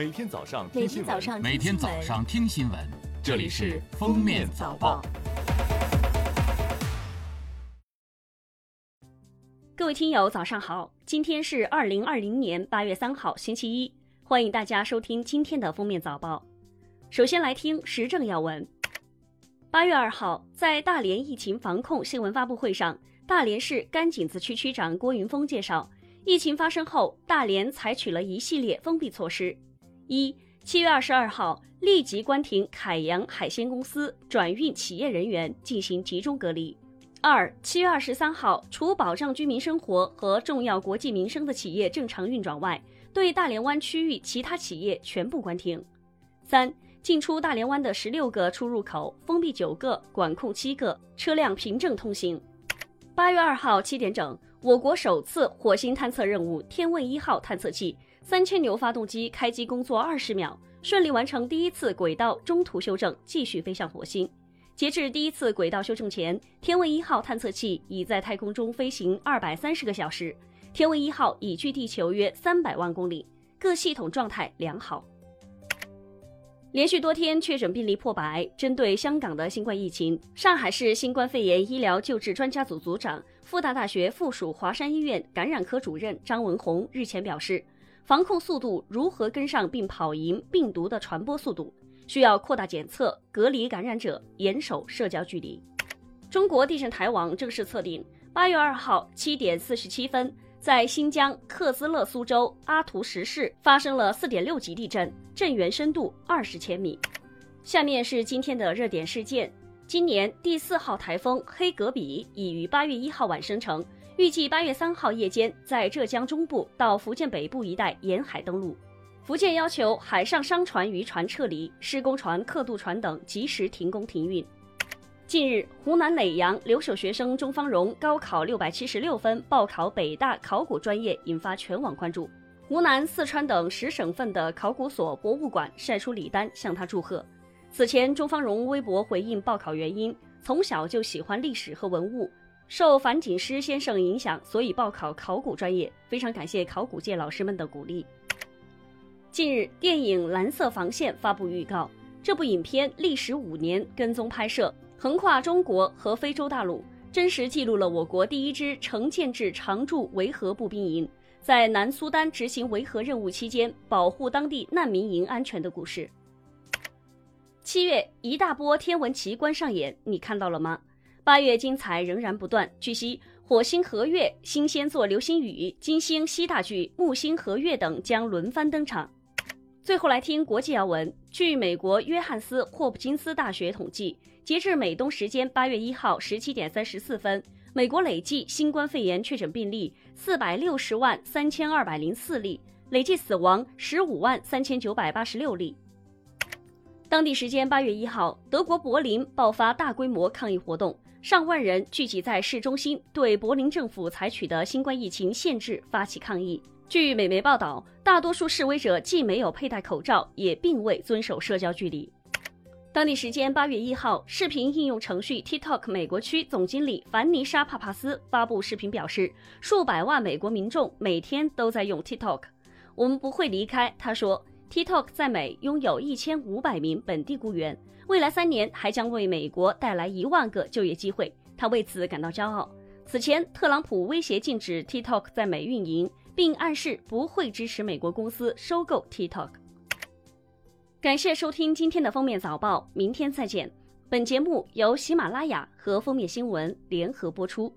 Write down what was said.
每天早上每听新闻，天早上每天早上听新闻，这里是《封面早报》。各位听友，早上好！今天是二零二零年八月三号，星期一，欢迎大家收听今天的《封面早报》。首先来听时政要闻。八月二号，在大连疫情防控新闻发布会上，大连市甘井子区区长郭云峰介绍，疫情发生后，大连采取了一系列封闭措施：一、七月二十二号立即关停凯洋海鲜公司转运企业人员进行集中隔离；二、七月二十三号，除保障居民生活和重要国计民生的企业正常运转外，对大连湾区域其他企业全部关停；三、进出大连湾的十六个出入口封闭九个，管控七个，车辆凭证通行。八月二号七点整，我国首次火星探测任务“天问一号”探测器三千牛发动机开机工作二十秒，顺利完成第一次轨道中途修正，继续飞向火星。截至第一次轨道修正前，天问一号探测器已在太空中飞行二百三十个小时，天问一号已距地球约三百万公里，各系统状态良好。连续多天确诊病例破百，针对香港的新冠疫情，上海市新冠肺炎医疗救治专家组组长、复旦大学附属华山医院感染科主任张文宏日前表示，防控速度如何跟上并跑赢病毒的传播速度，需要扩大检测、隔离感染者、严守社交距离。中国地震台网正式测定，八月二号七点四十七分。在新疆克孜勒苏州阿图什市发生了四点六级地震，震源深度二十千米。下面是今天的热点事件：今年第四号台风黑格比已于八月一号晚生成，预计八月三号夜间在浙江中部到福建北部一带沿海登陆。福建要求海上商船、渔船撤离，施工船、刻度船等及时停工停运。近日，湖南耒阳留守学生钟方荣高考六百七十六分报考北大考古专业，引发全网关注。湖南、四川等十省份的考古所、博物馆晒出礼单向他祝贺。此前，钟方荣微博回应报考原因：从小就喜欢历史和文物，受樊锦诗先生影响，所以报考考古专业。非常感谢考古界老师们的鼓励。近日，电影《蓝色防线》发布预告，这部影片历时五年跟踪拍摄。横跨中国和非洲大陆，真实记录了我国第一支成建制常驻维和步兵营在南苏丹执行维和任务期间保护当地难民营安全的故事。七月一大波天文奇观上演，你看到了吗？八月精彩仍然不断。据悉，火星合月、新仙座流星雨、金星西大距、木星合月等将轮番登场。最后来听国际要闻。据美国约翰斯霍普金斯大学统计，截至美东时间八月一号十七点三十四分，美国累计新冠肺炎确诊病例四百六十万三千二百零四例，累计死亡十五万三千九百八十六例。当地时间八月一号，德国柏林爆发大规模抗议活动，上万人聚集在市中心，对柏林政府采取的新冠疫情限制发起抗议。据美媒报道，大多数示威者既没有佩戴口罩，也并未遵守社交距离。当地时间八月一号，视频应用程序 TikTok 美国区总经理凡妮莎·帕帕斯发布视频表示，数百万美国民众每天都在用 TikTok，我们不会离开。他说。TikTok 在美拥有一千五百名本地雇员，未来三年还将为美国带来一万个就业机会。他为此感到骄傲。此前，特朗普威胁禁止 TikTok 在美运营，并暗示不会支持美国公司收购 TikTok。感谢收听今天的封面早报，明天再见。本节目由喜马拉雅和封面新闻联合播出。